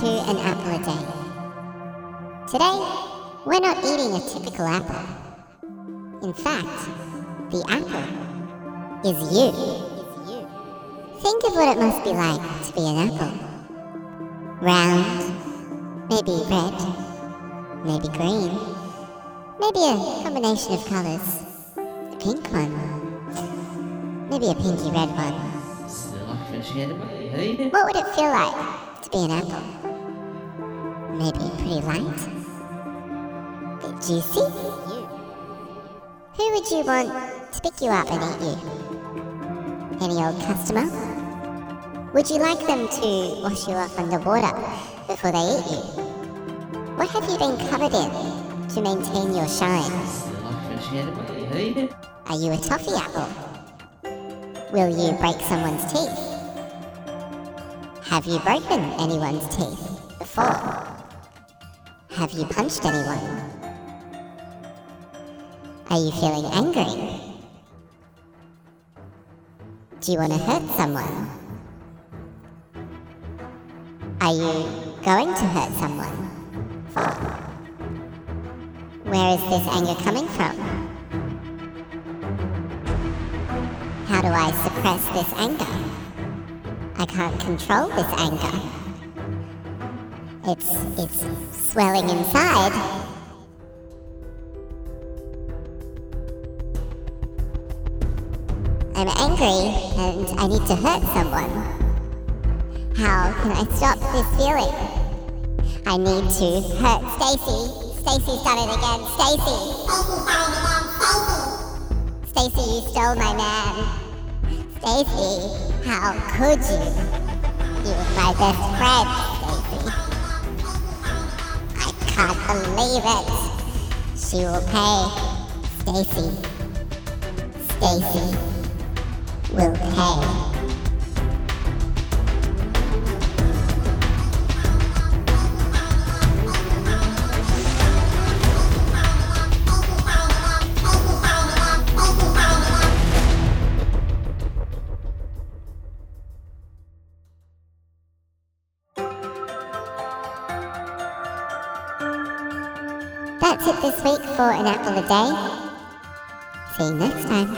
to An Apple a Day. Today, we're not eating a typical apple. In fact, the apple is you. Think of what it must be like to be an apple. Round, maybe red, maybe green, maybe a combination of colours. A pink one, maybe a pinky red one. What would it feel like to be an apple? Maybe pretty light? Bit juicy? Who would you want to pick you up and eat you? Any old customer? Would you like them to wash you off underwater before they eat you? What have you been covered in to maintain your shine? Are you a toffee apple? Will you break someone's teeth? Have you broken anyone's teeth before? Have you punched anyone? Are you feeling angry? Do you want to hurt someone? Are you going to hurt someone? Where is this anger coming from? How do I suppress this anger? I can't control this anger. It's it's swelling inside. I'm angry and I need to hurt someone. How can I stop this feeling? I need to hurt Stacy. Stacy's done it again. Stacy. Stacy's done it again. Stacy. Stacy, you stole my man. Stacy, how could you? You were my best friend, Stacy. I can't believe it. She will pay. Stacy. Stacy will pay. That's it this week for An Apple a Day. See you next time.